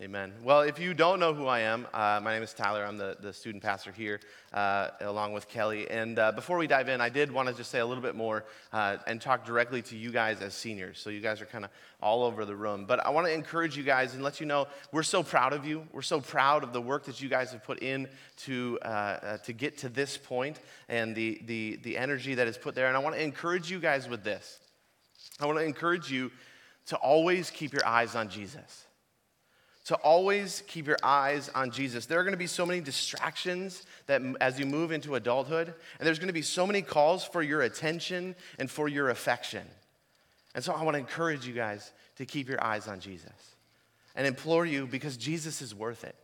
Amen. Well, if you don't know who I am, uh, my name is Tyler. I'm the, the student pastor here, uh, along with Kelly. And uh, before we dive in, I did want to just say a little bit more uh, and talk directly to you guys as seniors. So you guys are kind of all over the room. But I want to encourage you guys and let you know we're so proud of you. We're so proud of the work that you guys have put in to, uh, uh, to get to this point and the, the, the energy that is put there. And I want to encourage you guys with this. I want to encourage you to always keep your eyes on Jesus to always keep your eyes on Jesus. There are going to be so many distractions that as you move into adulthood, and there's going to be so many calls for your attention and for your affection. And so I want to encourage you guys to keep your eyes on Jesus and implore you because Jesus is worth it.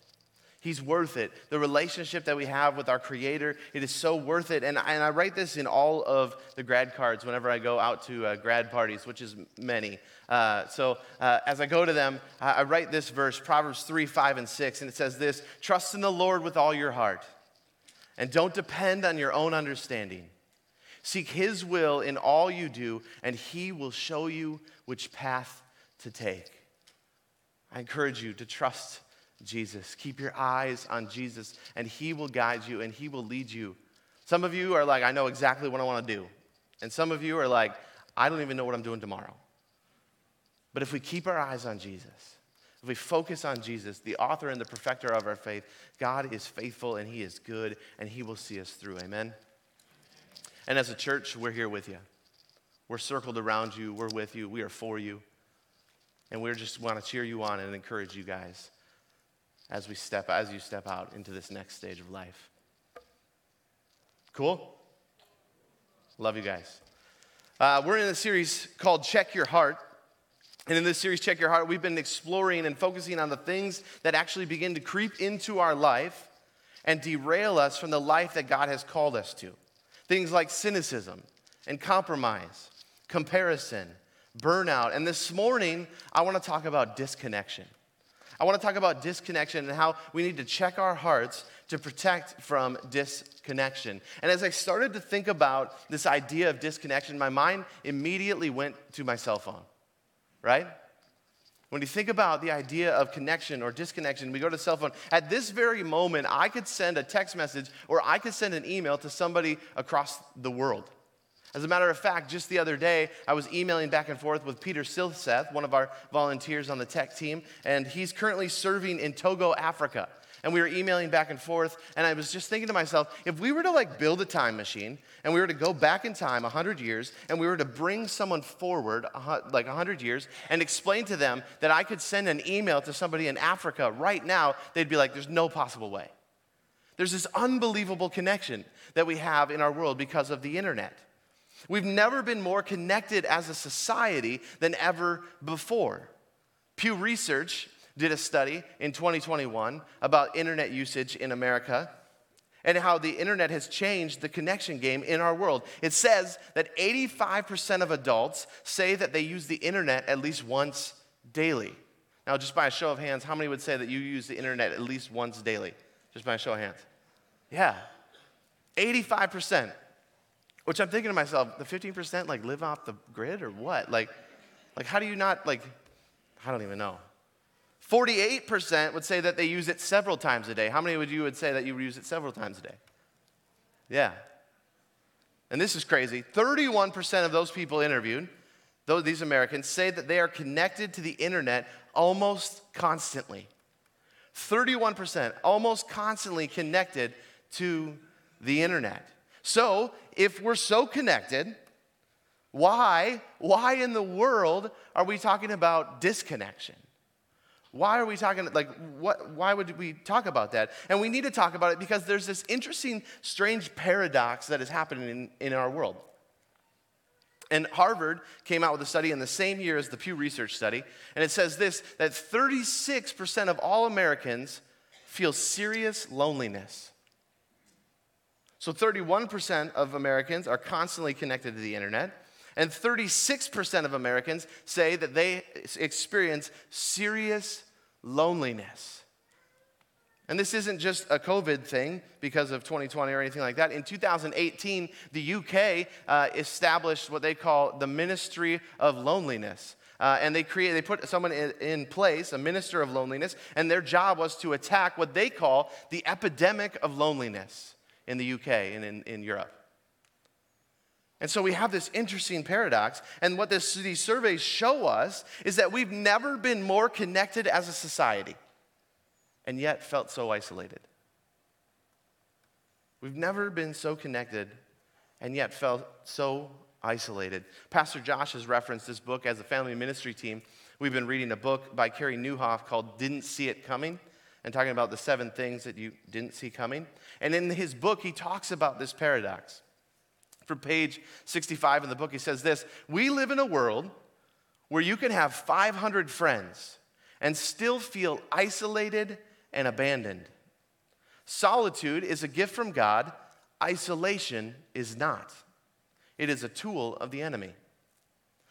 He's worth it. The relationship that we have with our Creator, it is so worth it. And I, and I write this in all of the grad cards whenever I go out to uh, grad parties, which is many. Uh, so uh, as I go to them, I, I write this verse, Proverbs 3, 5, and 6, and it says this Trust in the Lord with all your heart, and don't depend on your own understanding. Seek His will in all you do, and He will show you which path to take. I encourage you to trust Jesus. Keep your eyes on Jesus, and He will guide you and He will lead you. Some of you are like, I know exactly what I want to do. And some of you are like, I don't even know what I'm doing tomorrow. But if we keep our eyes on Jesus, if we focus on Jesus, the author and the perfecter of our faith, God is faithful and He is good and He will see us through. Amen. And as a church, we're here with you. We're circled around you. We're with you. We are for you. And we just want to cheer you on and encourage you guys as we step as you step out into this next stage of life. Cool? Love you guys. Uh, we're in a series called Check Your Heart. And in this series, Check Your Heart, we've been exploring and focusing on the things that actually begin to creep into our life and derail us from the life that God has called us to. Things like cynicism and compromise, comparison, burnout. And this morning, I want to talk about disconnection. I want to talk about disconnection and how we need to check our hearts to protect from disconnection. And as I started to think about this idea of disconnection, my mind immediately went to my cell phone, right? When you think about the idea of connection or disconnection, we go to the cell phone. At this very moment, I could send a text message or I could send an email to somebody across the world. As a matter of fact, just the other day, I was emailing back and forth with Peter Silseth, one of our volunteers on the tech team, and he's currently serving in Togo, Africa. And we were emailing back and forth, and I was just thinking to myself, if we were to like build a time machine and we were to go back in time 100 years and we were to bring someone forward like 100 years and explain to them that I could send an email to somebody in Africa right now, they'd be like, there's no possible way. There's this unbelievable connection that we have in our world because of the internet. We've never been more connected as a society than ever before. Pew Research did a study in 2021 about internet usage in America and how the internet has changed the connection game in our world. It says that 85% of adults say that they use the internet at least once daily. Now, just by a show of hands, how many would say that you use the internet at least once daily? Just by a show of hands. Yeah, 85%. Which I'm thinking to myself, the 15% like live off the grid or what? Like, like how do you not like, I don't even know. 48% would say that they use it several times a day. How many would you would say that you use it several times a day? Yeah. And this is crazy. 31% of those people interviewed, those, these Americans, say that they are connected to the internet almost constantly. 31%, almost constantly connected to the internet. So, if we're so connected, why, why in the world are we talking about disconnection? Why are we talking, like, what, why would we talk about that? And we need to talk about it because there's this interesting, strange paradox that is happening in, in our world. And Harvard came out with a study in the same year as the Pew Research study, and it says this that 36% of all Americans feel serious loneliness. So 31% of Americans are constantly connected to the internet, and 36% of Americans say that they experience serious loneliness. And this isn't just a COVID thing because of 2020 or anything like that. In 2018, the UK uh, established what they call the Ministry of Loneliness. Uh, and they create, they put someone in, in place, a minister of loneliness, and their job was to attack what they call the epidemic of loneliness in the UK and in, in Europe. And so we have this interesting paradox. And what this, these surveys show us is that we've never been more connected as a society and yet felt so isolated. We've never been so connected and yet felt so isolated. Pastor Josh has referenced this book as a family ministry team. We've been reading a book by Carey Nieuwhof called Didn't See It Coming and talking about the seven things that you didn't see coming. And in his book, he talks about this paradox. From page 65 in the book, he says this We live in a world where you can have 500 friends and still feel isolated and abandoned. Solitude is a gift from God, isolation is not. It is a tool of the enemy.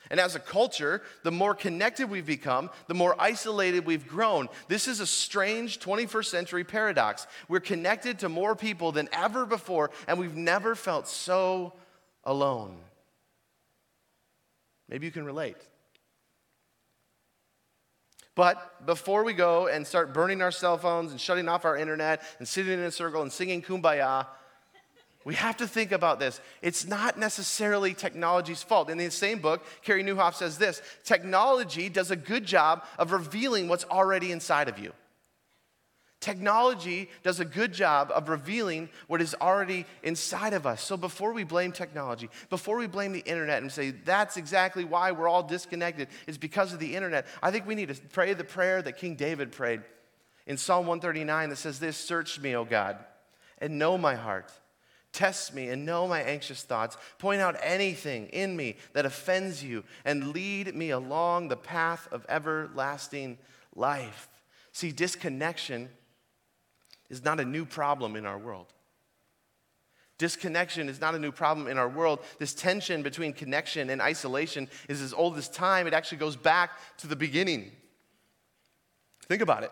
And as a culture, the more connected we've become, the more isolated we've grown. This is a strange 21st century paradox. We're connected to more people than ever before, and we've never felt so alone. Maybe you can relate. But before we go and start burning our cell phones and shutting off our internet and sitting in a circle and singing kumbaya, we have to think about this. It's not necessarily technology's fault. In the same book, Carey Nieuwhof says this technology does a good job of revealing what's already inside of you. Technology does a good job of revealing what is already inside of us. So before we blame technology, before we blame the internet and say that's exactly why we're all disconnected, it's because of the internet, I think we need to pray the prayer that King David prayed in Psalm 139 that says this Search me, O God, and know my heart. Test me and know my anxious thoughts. Point out anything in me that offends you and lead me along the path of everlasting life. See, disconnection is not a new problem in our world. Disconnection is not a new problem in our world. This tension between connection and isolation is as old as time. It actually goes back to the beginning. Think about it.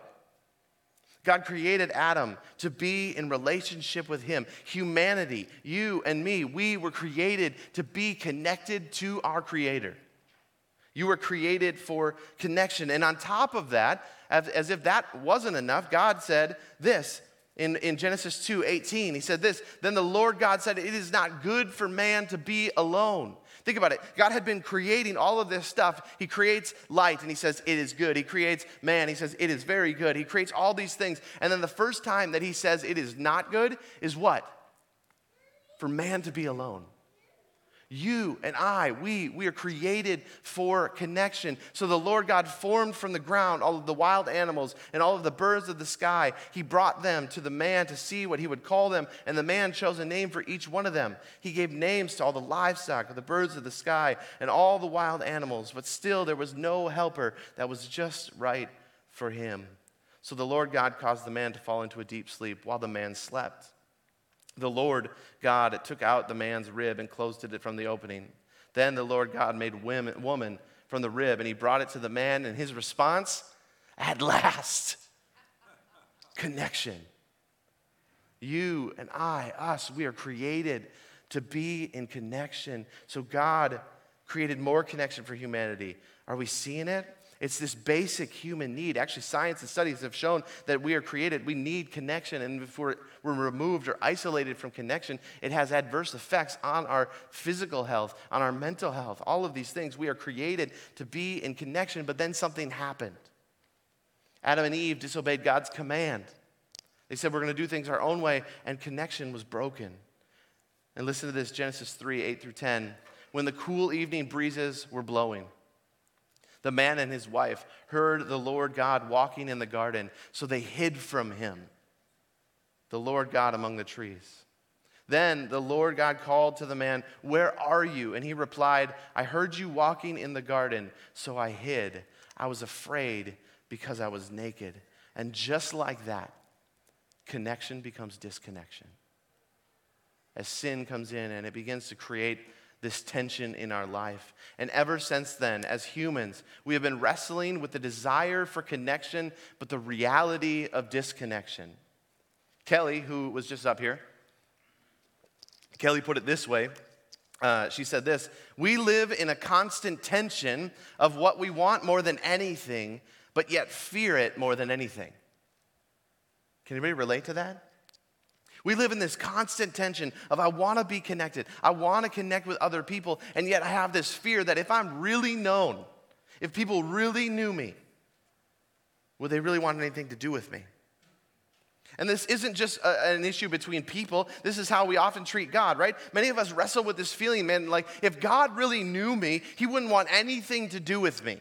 God created Adam to be in relationship with Him. Humanity, you and me, we were created to be connected to our Creator. You were created for connection. And on top of that, as, as if that wasn't enough, God said this in, in Genesis 2 18. He said this Then the Lord God said, It is not good for man to be alone. Think about it. God had been creating all of this stuff. He creates light and he says, It is good. He creates man. He says, It is very good. He creates all these things. And then the first time that he says it is not good is what? For man to be alone. You and I, we, we are created for connection. So the Lord God formed from the ground all of the wild animals and all of the birds of the sky. He brought them to the man to see what he would call them, and the man chose a name for each one of them. He gave names to all the livestock, the birds of the sky, and all the wild animals, but still there was no helper that was just right for him. So the Lord God caused the man to fall into a deep sleep while the man slept. The Lord God took out the man's rib and closed it from the opening. Then the Lord God made woman from the rib and he brought it to the man, and his response, at last, connection. You and I, us, we are created to be in connection. So God created more connection for humanity. Are we seeing it? It's this basic human need. Actually, science and studies have shown that we are created, we need connection. And if we're, we're removed or isolated from connection, it has adverse effects on our physical health, on our mental health, all of these things. We are created to be in connection, but then something happened. Adam and Eve disobeyed God's command. They said, We're going to do things our own way, and connection was broken. And listen to this Genesis 3 8 through 10. When the cool evening breezes were blowing, the man and his wife heard the Lord God walking in the garden, so they hid from him, the Lord God among the trees. Then the Lord God called to the man, Where are you? And he replied, I heard you walking in the garden, so I hid. I was afraid because I was naked. And just like that, connection becomes disconnection. As sin comes in and it begins to create this tension in our life. And ever since then, as humans, we have been wrestling with the desire for connection, but the reality of disconnection. Kelly, who was just up here, Kelly put it this way uh, she said this We live in a constant tension of what we want more than anything, but yet fear it more than anything. Can anybody relate to that? We live in this constant tension of I want to be connected. I want to connect with other people, and yet I have this fear that if I'm really known, if people really knew me, would they really want anything to do with me? And this isn't just a, an issue between people. This is how we often treat God, right? Many of us wrestle with this feeling, man, like if God really knew me, he wouldn't want anything to do with me.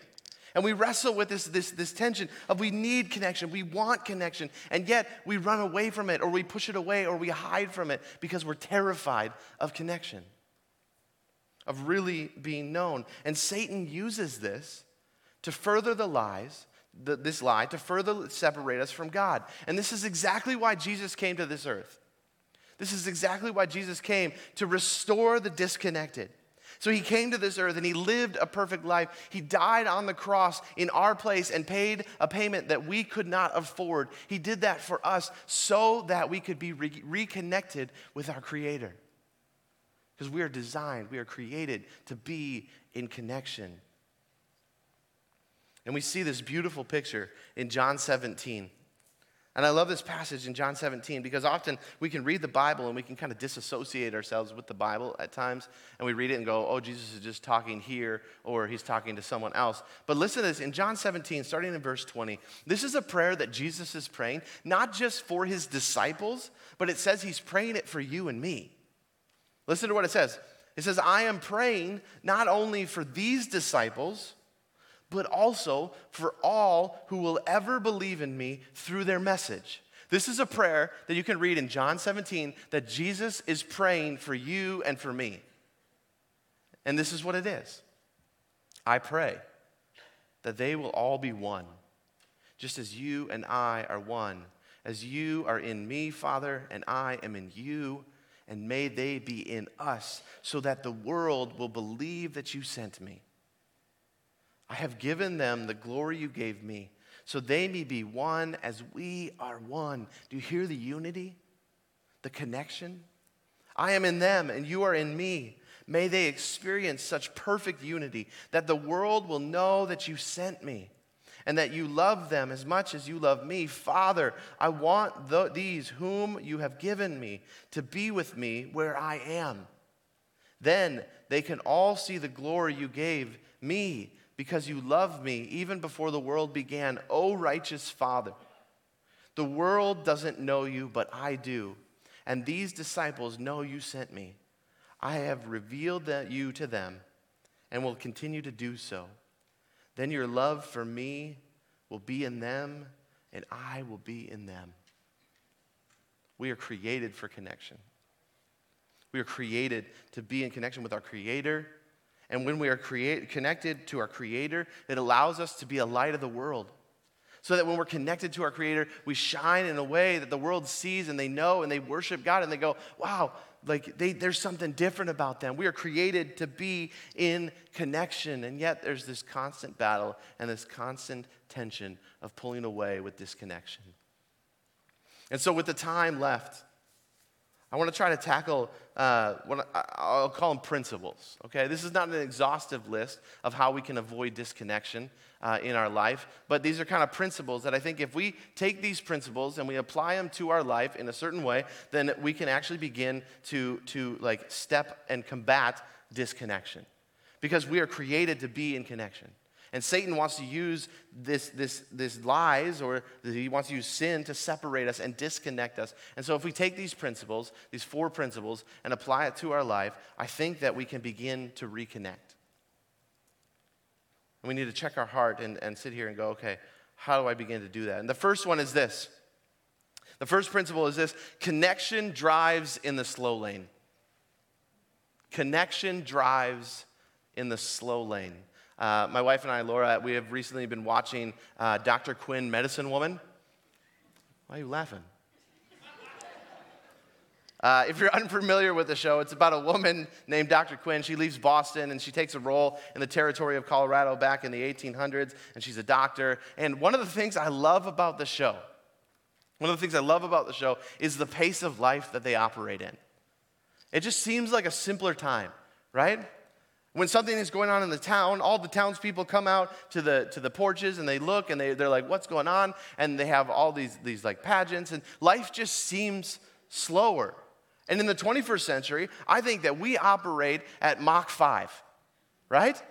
And we wrestle with this, this, this tension of we need connection, we want connection, and yet we run away from it, or we push it away, or we hide from it because we're terrified of connection, of really being known. And Satan uses this to further the lies the, this lie to further separate us from God. And this is exactly why Jesus came to this earth. This is exactly why Jesus came to restore the disconnected. So he came to this earth and he lived a perfect life. He died on the cross in our place and paid a payment that we could not afford. He did that for us so that we could be re- reconnected with our Creator. Because we are designed, we are created to be in connection and we see this beautiful picture in John 17. And I love this passage in John 17 because often we can read the Bible and we can kind of disassociate ourselves with the Bible at times. And we read it and go, oh, Jesus is just talking here or he's talking to someone else. But listen to this in John 17, starting in verse 20. This is a prayer that Jesus is praying, not just for his disciples, but it says he's praying it for you and me. Listen to what it says. It says, I am praying not only for these disciples, but also for all who will ever believe in me through their message. This is a prayer that you can read in John 17 that Jesus is praying for you and for me. And this is what it is I pray that they will all be one, just as you and I are one. As you are in me, Father, and I am in you, and may they be in us, so that the world will believe that you sent me. I have given them the glory you gave me, so they may be one as we are one. Do you hear the unity? The connection? I am in them, and you are in me. May they experience such perfect unity that the world will know that you sent me and that you love them as much as you love me. Father, I want the, these whom you have given me to be with me where I am. Then they can all see the glory you gave me because you loved me even before the world began, O righteous Father. The world doesn't know you, but I do. And these disciples know you sent me. I have revealed that you to them and will continue to do so. Then your love for me will be in them, and I will be in them. We are created for connection. We are created to be in connection with our Creator and when we are create, connected to our Creator, it allows us to be a light of the world. So that when we're connected to our Creator, we shine in a way that the world sees and they know and they worship God and they go, wow, like they, there's something different about them. We are created to be in connection. And yet there's this constant battle and this constant tension of pulling away with disconnection. And so, with the time left, I want to try to tackle uh, what I'll call them principles. Okay, this is not an exhaustive list of how we can avoid disconnection uh, in our life, but these are kind of principles that I think if we take these principles and we apply them to our life in a certain way, then we can actually begin to to like step and combat disconnection, because we are created to be in connection. And Satan wants to use this, this, this lies or he wants to use sin to separate us and disconnect us. And so if we take these principles, these four principles, and apply it to our life, I think that we can begin to reconnect. And we need to check our heart and, and sit here and go, okay, how do I begin to do that? And the first one is this. The first principle is this connection drives in the slow lane. Connection drives in the slow lane. Uh, my wife and I, Laura, we have recently been watching uh, Dr. Quinn, Medicine Woman. Why are you laughing? Uh, if you're unfamiliar with the show, it's about a woman named Dr. Quinn. She leaves Boston and she takes a role in the territory of Colorado back in the 1800s, and she's a doctor. And one of the things I love about the show, one of the things I love about the show is the pace of life that they operate in. It just seems like a simpler time right? When something is going on in the town, all the townspeople come out to the, to the porches and they look and they, they're like, what's going on? And they have all these, these like pageants, and life just seems slower. And in the 21st century, I think that we operate at Mach 5, right?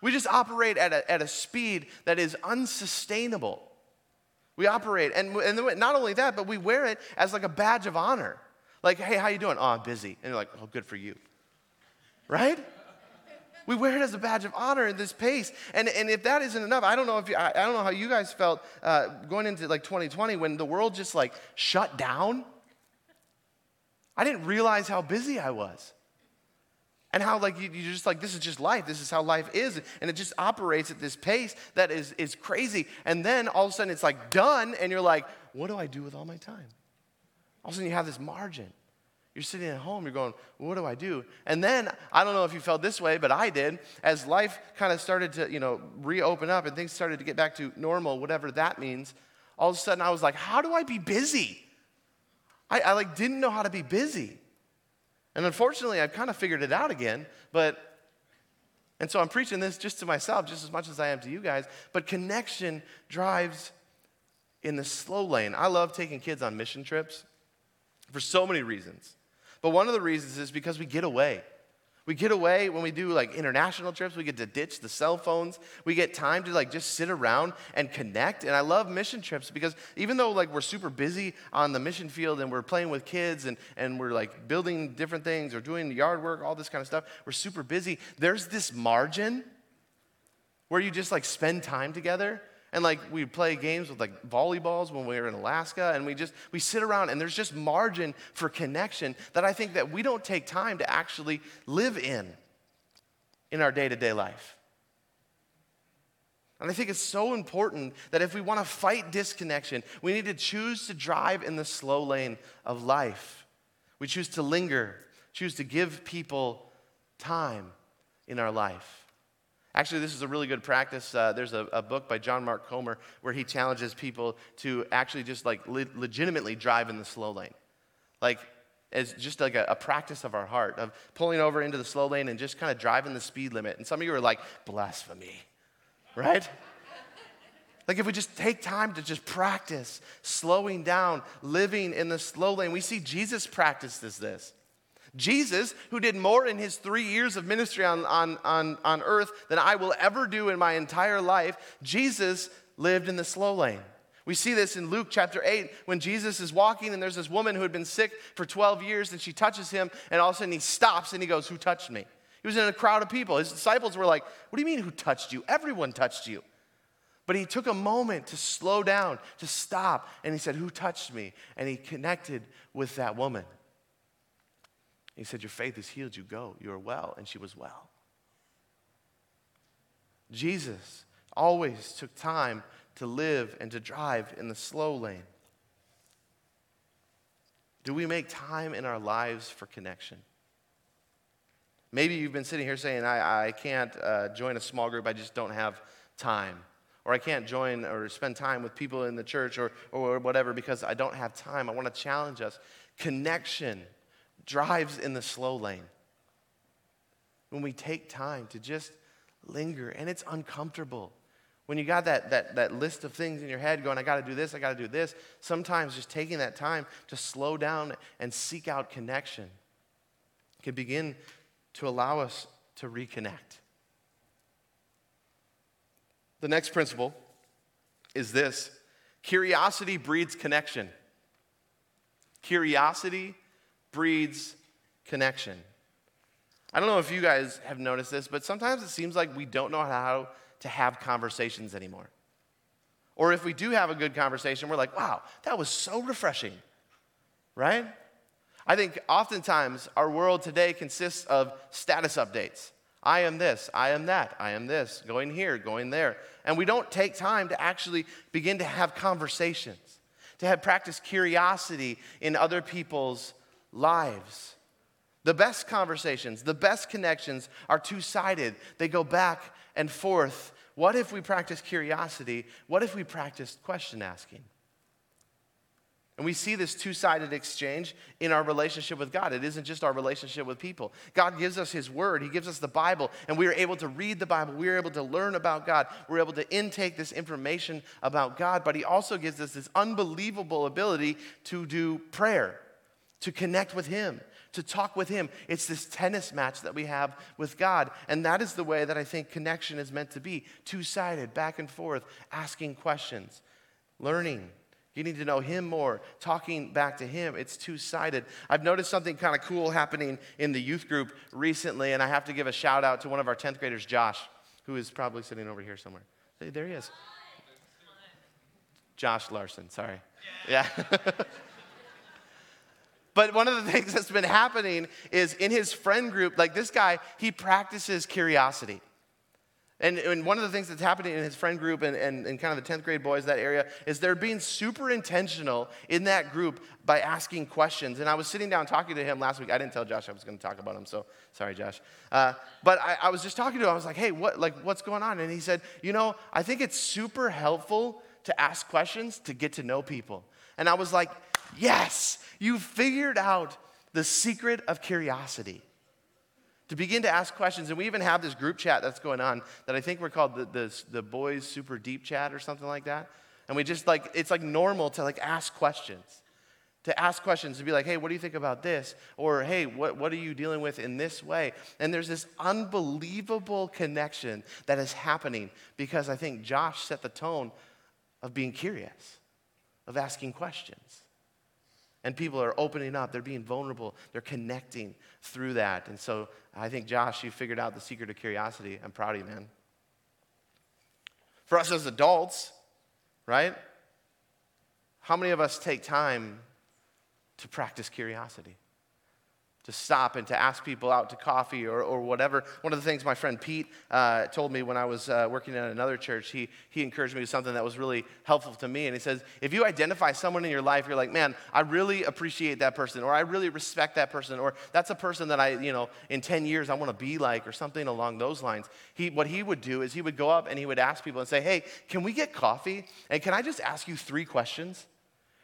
We just operate at a, at a speed that is unsustainable. We operate, and, and not only that, but we wear it as like a badge of honor. Like, hey, how you doing? Oh, I'm busy. And you're like, oh, good for you. Right? We wear it as a badge of honor in this pace. And, and if that isn't enough, I don't know if you, I, I don't know how you guys felt uh, going into like 2020 when the world just like shut down. I didn't realize how busy I was. And how, like, you, are just like, this is just life. This is how life is. And it just operates at this pace that is, is crazy. And then all of a sudden it's like done, and you're like, what do I do with all my time? All of a sudden you have this margin. You're sitting at home, you're going, what do I do? And then, I don't know if you felt this way, but I did. As life kind of started to, you know, reopen up and things started to get back to normal, whatever that means, all of a sudden I was like, how do I be busy? I, I like didn't know how to be busy. And unfortunately, I've kind of figured it out again, but and so I'm preaching this just to myself, just as much as I am to you guys. But connection drives in the slow lane. I love taking kids on mission trips for so many reasons. But one of the reasons is because we get away. We get away when we do like international trips, we get to ditch the cell phones. We get time to like just sit around and connect. And I love mission trips because even though like we're super busy on the mission field and we're playing with kids and, and we're like building different things or doing yard work, all this kind of stuff, we're super busy. There's this margin where you just like spend time together and like we play games with like volleyballs when we were in Alaska, and we just we sit around and there's just margin for connection that I think that we don't take time to actually live in in our day-to-day life. And I think it's so important that if we want to fight disconnection, we need to choose to drive in the slow lane of life. We choose to linger, choose to give people time in our life. Actually, this is a really good practice. Uh, there's a, a, book by John Mark Comer where he challenges people to actually just like le- legitimately drive in the slow lane. Like, as just like a, a, practice of our heart, of pulling over into the slow lane and just kind of driving the speed limit. And some of you are like, blasphemy, right? like, if we just take time to just practice slowing down, living in the slow lane, we see Jesus practices this. Jesus, who did more in his three years of ministry on, on, on, on earth than I will ever do in my entire life, Jesus lived in the slow lane. We see this in Luke chapter 8 when Jesus is walking and there's this woman who had been sick for 12 years and she touches him and all of a sudden he stops and he goes, Who touched me? He was in a crowd of people. His disciples were like, What do you mean, who touched you? Everyone touched you. But he took a moment to slow down, to stop, and he said, Who touched me? And he connected with that woman. He said, Your faith has healed you. Go. You are well. And she was well. Jesus always took time to live and to drive in the slow lane. Do we make time in our lives for connection? Maybe you've been sitting here saying, I, I can't uh, join a small group, I just don't have time. Or I can't join or spend time with people in the church or, or whatever because I don't have time. I want to challenge us. Connection drives in the slow lane. When we take time to just linger, and it's uncomfortable. When you got that, that, that list of things in your head going, I got to do this, I got to do this, sometimes just taking that time to slow down and seek out connection can begin to allow us to reconnect. The next principle is this curiosity breeds connection. Curiosity breeds connection. I don't know if you guys have noticed this, but sometimes it seems like we don't know how to have conversations anymore. Or if we do have a good conversation, we're like, wow, that was so refreshing, right? I think oftentimes our world today consists of status updates. I am this, I am that, I am this, going here, going there. And we don't take time to actually begin to have conversations, to have practice curiosity in other people's lives. The best conversations, the best connections are two sided, they go back and forth. What if we practice curiosity? What if we practice question asking? And we see this two sided exchange in our relationship with God. It isn't just our relationship with people. God gives us His Word, He gives us the Bible, and we are able to read the Bible. We are able to learn about God. We're able to intake this information about God, but He also gives us this unbelievable ability to do prayer, to connect with Him. To talk with Him. It's this tennis match that we have with God. And that is the way that I think connection is meant to be two sided, back and forth, asking questions, learning, Getting to know him more, talking back to him, it's two sided. I've noticed something kind of cool happening in the youth group recently, and I have to give a shout out to one of our 10th graders, Josh, who is probably sitting over here somewhere. There he is. Josh Larson, sorry. Yeah. but one of the things that's been happening is in his friend group, like this guy, he practices curiosity. And, and, one of the things that's happening in his friend group and, and, and, kind of the 10th grade boys, that area, is they're being super intentional in that group by asking questions. And I was sitting down talking to him last week. I didn't tell Josh I was going to talk about him, so sorry, Josh. Uh, but I, I, was just talking to him. I was like, hey, what, like, what's going on? And he said, you know, I think it's super helpful to ask questions to get to know people. And I was like, yes, you figured out the secret of curiosity to begin to ask questions. And we even have this group chat that's going on that I think we're called the, the, the boys super deep chat or something like that. And we just like, it's like normal to like ask questions. To ask questions, to be like, hey, what do you think about this? Or hey, what, what are you dealing with in this way? And there's this unbelievable connection that is happening because I think Josh set the tone of being curious, of asking questions. And people are opening up, they're being vulnerable, they're connecting through that. And so I think, Josh, you figured out the secret of curiosity. I'm proud of you, man. For us as adults, right? How many of us take time to practice curiosity? To stop and to ask people out to coffee or, or whatever. One of the things my friend Pete uh, told me when I was uh, working at another church, he, he encouraged me with something that was really helpful to me. And he says, if you identify someone in your life, you're like, man, I really appreciate that person, or I really respect that person, or that's a person that I, you know, in 10 years I want to be like, or something along those lines. He, what he would do is he would go up and he would ask people and say, hey, can we get coffee? And can I just ask you three questions?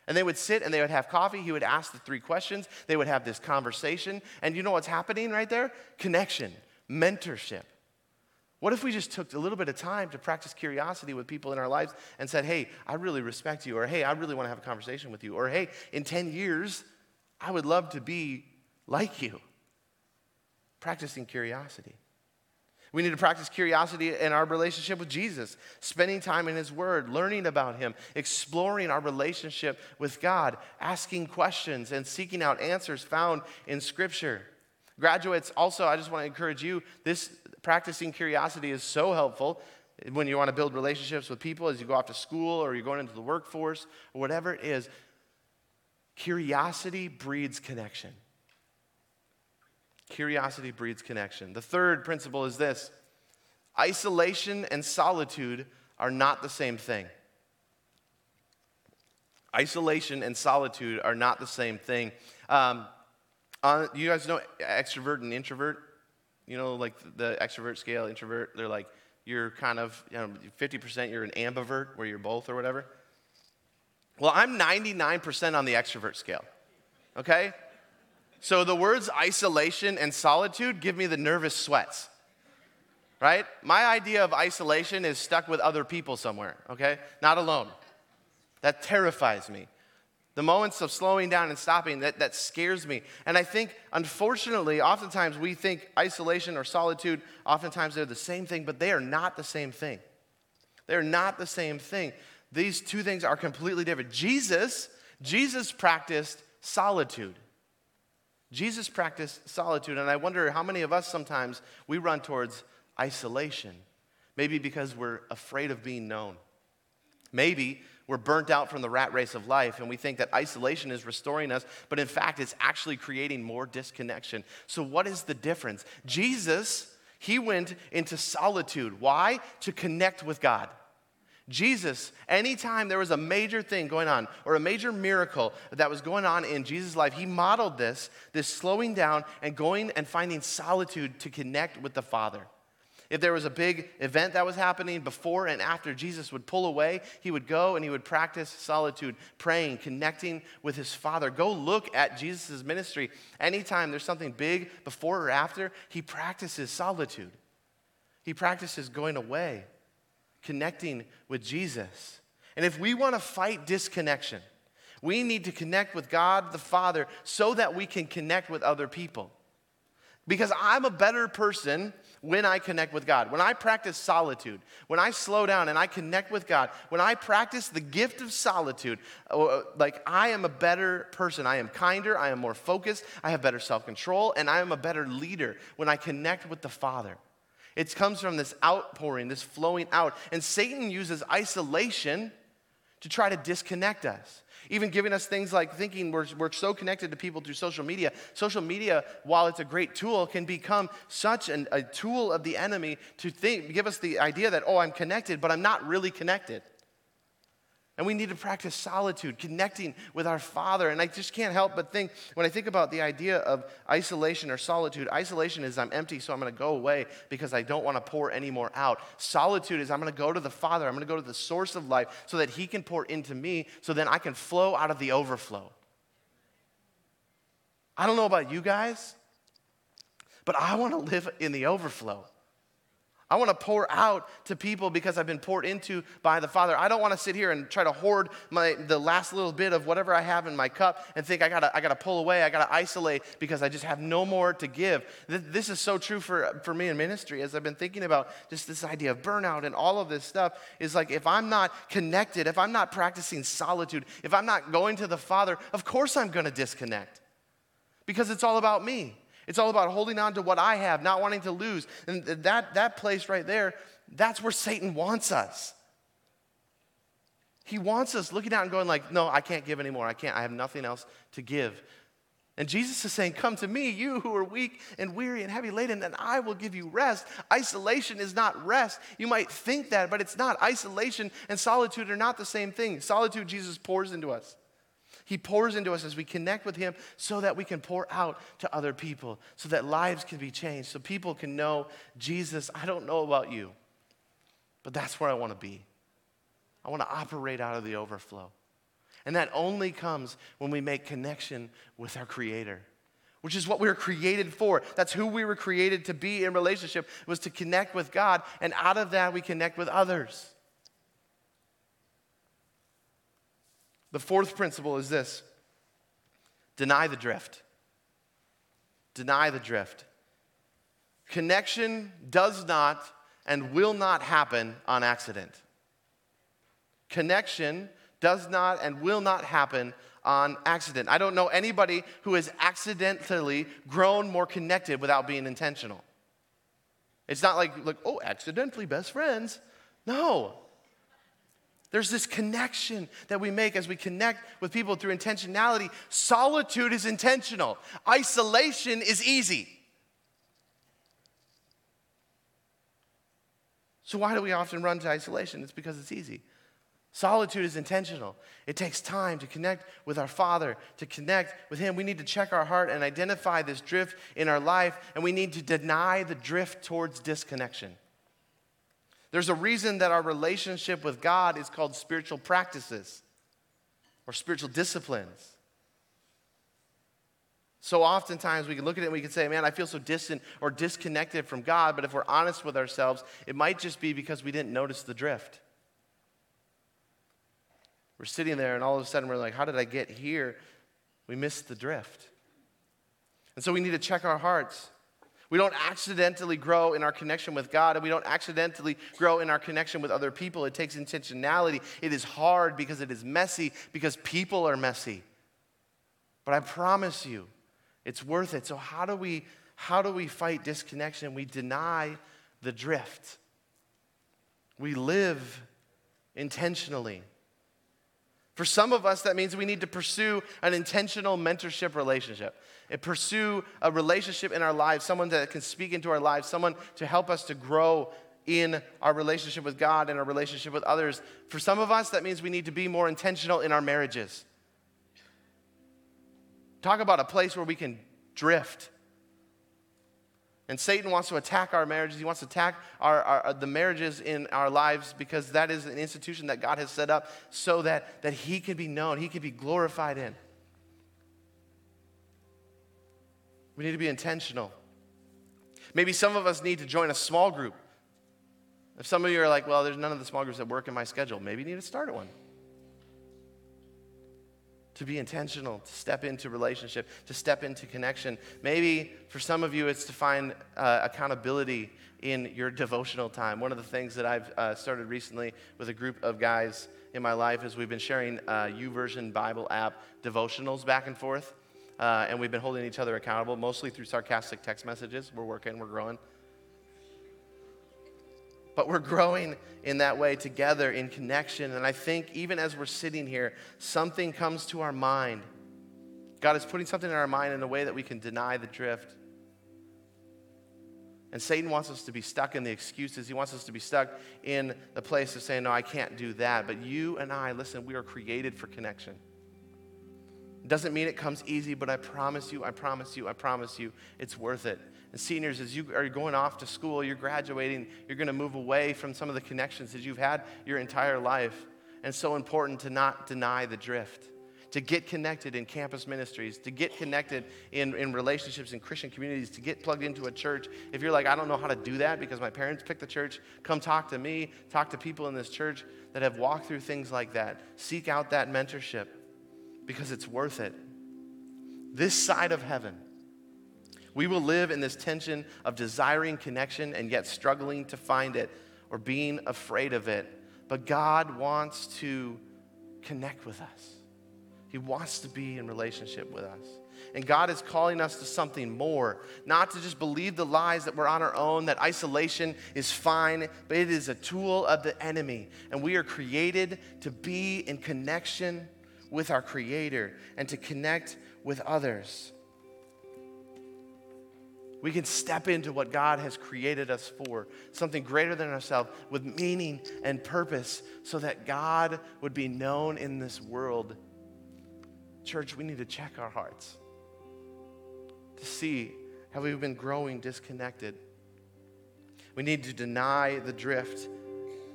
And they would sit and they would have coffee. He would ask the three questions. They would have this conversation. And you know what's happening right there? Connection, mentorship. What if we just took a little bit of time to practice curiosity with people in our lives and said, hey, I really respect you, or hey, I really want to have a conversation with you, or hey, in 10 years, I would love to be like you? Practicing curiosity. We need to practice curiosity in our relationship with Jesus, spending time in His Word, learning about Him, exploring our relationship with God, asking questions, and seeking out answers found in Scripture. Graduates, also, I just want to encourage you this practicing curiosity is so helpful when you want to build relationships with people as you go off to school or you're going into the workforce or whatever it is. Curiosity breeds connection. Curiosity breeds connection. The third principle is this isolation and solitude are not the same thing. Isolation and solitude are not the same thing. Um, on, you guys know extrovert and introvert? You know, like the extrovert scale, introvert, they're like, you're kind of, you know, 50% you're an ambivert, where you're both or whatever. Well, I'm 99% on the extrovert scale, okay? So the words isolation and solitude give me the nervous sweats. Right? My idea of isolation is stuck with other people somewhere, okay? Not alone. That terrifies me. The moments of slowing down and stopping, that, that scares me. And I think, unfortunately, oftentimes we think isolation or solitude, oftentimes they're the same thing, but they are not the same thing. They're not the same thing. These two things are completely different. Jesus, Jesus practiced solitude. Jesus practiced solitude, and I wonder how many of us sometimes we run towards isolation. Maybe because we're afraid of being known. Maybe we're burnt out from the rat race of life and we think that isolation is restoring us, but in fact, it's actually creating more disconnection. So, what is the difference? Jesus, he went into solitude. Why? To connect with God. Jesus, anytime there was a major thing going on or a major miracle that was going on in Jesus' life, he modeled this, this slowing down and going and finding solitude to connect with the Father. If there was a big event that was happening before and after, Jesus would pull away. He would go and he would practice solitude, praying, connecting with his Father. Go look at Jesus' ministry. Anytime there's something big before or after, he practices solitude. He practices going away, connecting with Jesus. And if we want to fight disconnection, we need to connect with God the Father so that we can connect with other people. Because I'm a better person when I connect with God. When I practice solitude, when I slow down and I connect with God, when I practice the gift of solitude, uh, like I am a better person. I am kinder, I am more focused, I have better self control, and I am a better leader when I connect with the Father. It comes from this outpouring, this flowing out. And Satan uses isolation to try to disconnect us. Even giving us things like thinking we're, we're so connected to people through social media. Social media, while it's a great tool, can become such an, a tool of the enemy to think, give us the idea that, oh, I'm connected, but I'm not really connected. And we need to practice solitude, connecting with our Father. And I just can't help but think, when I think about the idea of isolation or solitude, isolation is I'm empty, so I'm going to go away because I don't want to pour any more out. Solitude is I'm going to go to the Father, I'm going to go to the source of life so that He can pour into me, so then I can flow out of the overflow. I don't know about you guys, but I want to live in the overflow. I want to pour out to people because I've been poured into by the Father. I don't want to sit here and try to hoard my, the last little bit of whatever I have in my cup and think I gotta, I gotta pull away, I gotta isolate because I just have no more to give. This is so true for, for me in ministry as I've been thinking about just this idea of burnout and all of this stuff. Is like if I'm not connected, if I'm not practicing solitude, if I'm not going to the Father, of course I'm gonna disconnect because it's all about me. It's all about holding on to what I have, not wanting to lose. And that, that place right there, that's where Satan wants us. He wants us looking out and going like, no, I can't give anymore. I can't. I have nothing else to give. And Jesus is saying, Come to me, you who are weak and weary and heavy laden, and I will give you rest. Isolation is not rest. You might think that, but it's not. Isolation and solitude are not the same thing. Solitude, Jesus pours into us. He pours into us as we connect with Him so that we can pour out to other people, so that lives can be changed, so people can know Jesus. I don't know about you, but that's where I want to be. I want to operate out of the overflow. And that only comes when we make connection with our Creator, which is what we were created for. That's who we were created to be in relationship, was to connect with God. And out of that, we connect with others. The fourth principle is this deny the drift. Deny the drift. Connection does not and will not happen on accident. Connection does not and will not happen on accident. I don't know anybody who has accidentally grown more connected without being intentional. It's not like, like oh, accidentally best friends. No. There's this connection that we make as we connect with people through intentionality. Solitude is intentional, isolation is easy. So, why do we often run to isolation? It's because it's easy. Solitude is intentional. It takes time to connect with our Father, to connect with Him. We need to check our heart and identify this drift in our life, and we need to deny the drift towards disconnection. There's a reason that our relationship with God is called spiritual practices or spiritual disciplines. So oftentimes we can look at it and we can say, man, I feel so distant or disconnected from God. But if we're honest with ourselves, it might just be because we didn't notice the drift. We're sitting there and all of a sudden we're like, how did I get here? We missed the drift. And so we need to check our hearts. We don't accidentally grow in our connection with God, and we don't accidentally grow in our connection with other people. It takes intentionality. It is hard because it is messy, because people are messy. But I promise you, it's worth it. So how do we how do we fight disconnection? We deny the drift. We live intentionally. For some of us, that means we need to pursue an intentional mentorship relationship and pursue a relationship in our lives, someone that can speak into our lives, someone to help us to grow in our relationship with God and our relationship with others. For some of us, that means we need to be more intentional in our marriages. Talk about a place where we can drift. And Satan wants to attack our marriages. He wants to attack our, our, uh, the marriages in our lives because that is an institution that God has set up so that, that he can be known, he can be glorified in. We need to be intentional. Maybe some of us need to join a small group. If some of you are like, well, there's none of the small groups that work in my schedule, maybe you need to start one to be intentional, to step into relationship, to step into connection. Maybe for some of you, it's to find uh, accountability in your devotional time. One of the things that I've uh, started recently with a group of guys in my life is we've been sharing uh, YouVersion Bible app devotionals back and forth. Uh, and we've been holding each other accountable, mostly through sarcastic text messages. We're working, we're growing. But we're growing in that way together in connection. And I think even as we're sitting here, something comes to our mind. God is putting something in our mind in a way that we can deny the drift. And Satan wants us to be stuck in the excuses. He wants us to be stuck in the place of saying, No, I can't do that. But you and I, listen, we are created for connection. Doesn't mean it comes easy, but I promise you, I promise you, I promise you, it's worth it. And seniors, as you are going off to school, you're graduating, you're going to move away from some of the connections that you've had your entire life. And it's so important to not deny the drift, to get connected in campus ministries, to get connected in, in relationships in Christian communities, to get plugged into a church. If you're like, I don't know how to do that because my parents picked the church, come talk to me, talk to people in this church that have walked through things like that. Seek out that mentorship because it's worth it. This side of heaven, we will live in this tension of desiring connection and yet struggling to find it or being afraid of it. But God wants to connect with us. He wants to be in relationship with us. And God is calling us to something more, not to just believe the lies that we're on our own, that isolation is fine, but it is a tool of the enemy. And we are created to be in connection with our Creator and to connect with others we can step into what God has created us for, something greater than ourselves, with meaning and purpose, so that God would be known in this world. Church, we need to check our hearts to see have we been growing disconnected. We need to deny the drift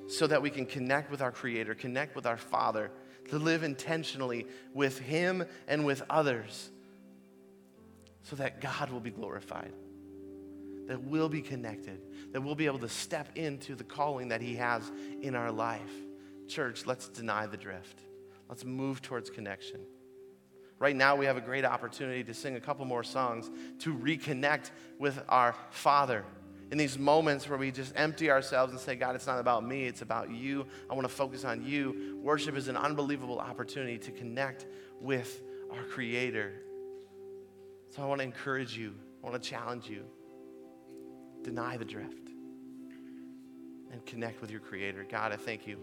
so that we can connect with our Creator, connect with our Father, to live intentionally with Him and with others so that God will be glorified that we'll be connected, that we'll be able to step into the calling that He has in our life. Church, let's deny the drift. Let's move towards connection. Right now, we have a great opportunity to sing a couple more songs to reconnect with our Father. In these moments where we just empty ourselves and say, God, it's not about me, it's about you. I want to focus on you. Worship is an unbelievable opportunity to connect with our Creator. So I want to encourage you, I want to challenge you deny the drift and connect with your Creator. God, I thank you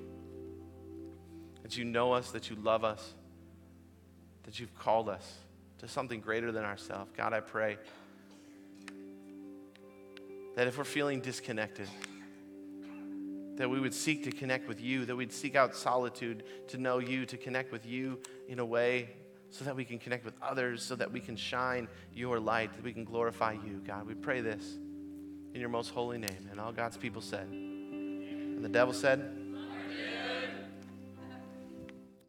that you know us, that you love us, that you've called us to something greater than ourselves. God, I pray that if we're feeling disconnected, that we would seek to connect with you, that we'd seek out solitude to know you, to connect with you in a way so that we can connect with others, so that we can shine your light, that we can glorify you. God, we pray this in your most holy name. And all God's people said. And the devil said,